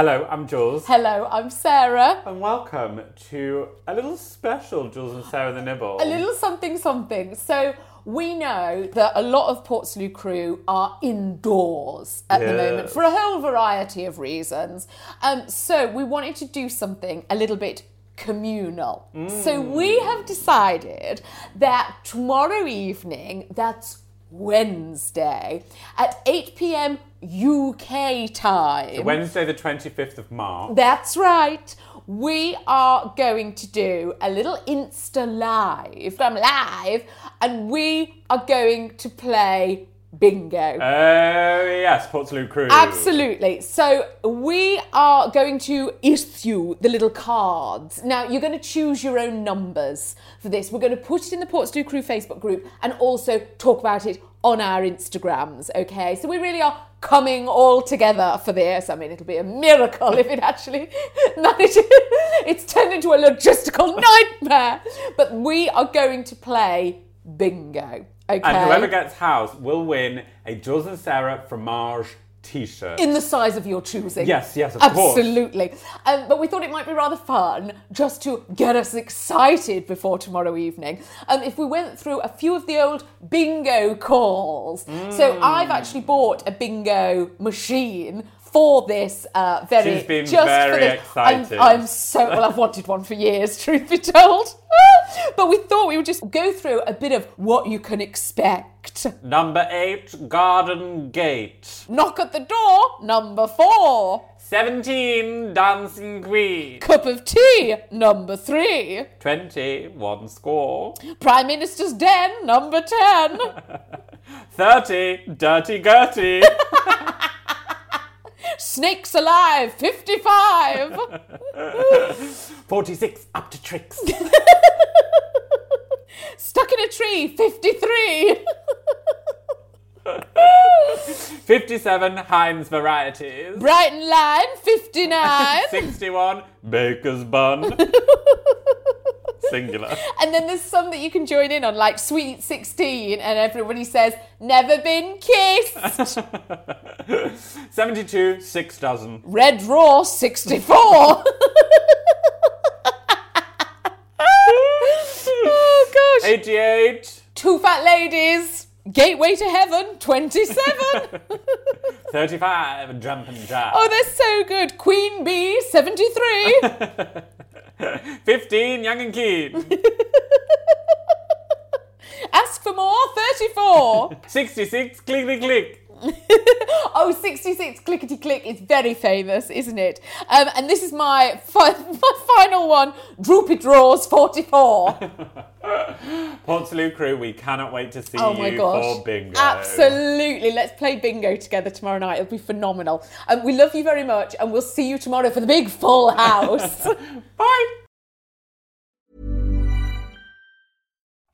Hello, I'm Jules. Hello, I'm Sarah. And welcome to a little special Jules and Sarah the Nibble. A little something something. So we know that a lot of Portslade crew are indoors at the moment for a whole variety of reasons. Um, so we wanted to do something a little bit communal. So we have decided that tomorrow evening, that's Wednesday, at 8 pm UK time. Wednesday, the 25th of March. That's right. We are going to do a little Insta live. I'm live, and we are going to play bingo. Oh, yes, Portslade Crew. Absolutely. So we are going to issue the little cards. Now you're going to choose your own numbers for this. We're going to put it in the Portslade Crew Facebook group and also talk about it on our Instagrams. Okay. So we really are coming all together for this. I mean, it'll be a miracle if it actually manages. It's turned into a logistical nightmare. But we are going to play bingo. Okay. And whoever gets house will win a Jules and Sarah fromage t-shirt. in the size of your choosing. Yes, yes, of course. Absolutely. Um, but we thought it might be rather fun just to get us excited before tomorrow evening. Um, if we went through a few of the old bingo calls. So Mm. I've actually bought a bingo machine. For this, uh, very She's been just very for this. excited. I'm, I'm so well. I've wanted one for years, truth be told. but we thought we would just go through a bit of what you can expect. Number eight, Garden Gate. Knock at the door, number four. 17, Dancing Queen. Cup of tea, number three. 20, one score. Prime Minister's Den, number 10. 30, Dirty Gertie. Snakes Alive, 55. 46, Up to Tricks. Stuck in a Tree, 53. 57, Heinz Varieties. Brighton Line, 59. 61, Baker's Bun. Singular. And then there's some that you can join in on, like Sweet 16, and everybody says, Never been kissed. 72, Six Dozen. Red Raw, 64. oh, gosh. 88, Two Fat Ladies, Gateway to Heaven, 27. 35, Jumpin' Jack. Oh, they're so good. Queen Bee, 73. 15, Young and Keen. Ask for more, 34. 66, Click Click Click. oh, 66 clickety click is very famous, isn't it? Um, and this is my, fi- my final one Droopy Draws, 44. Portslade Crew, we cannot wait to see Oh my you gosh. for bingo. Absolutely. Let's play bingo together tomorrow night. It'll be phenomenal. Um, we love you very much, and we'll see you tomorrow for the big full house. Bye.